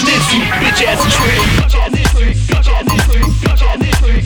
on this, bitch ass trick. Trick. Trick. Trick. Trick. Bitch ass trick.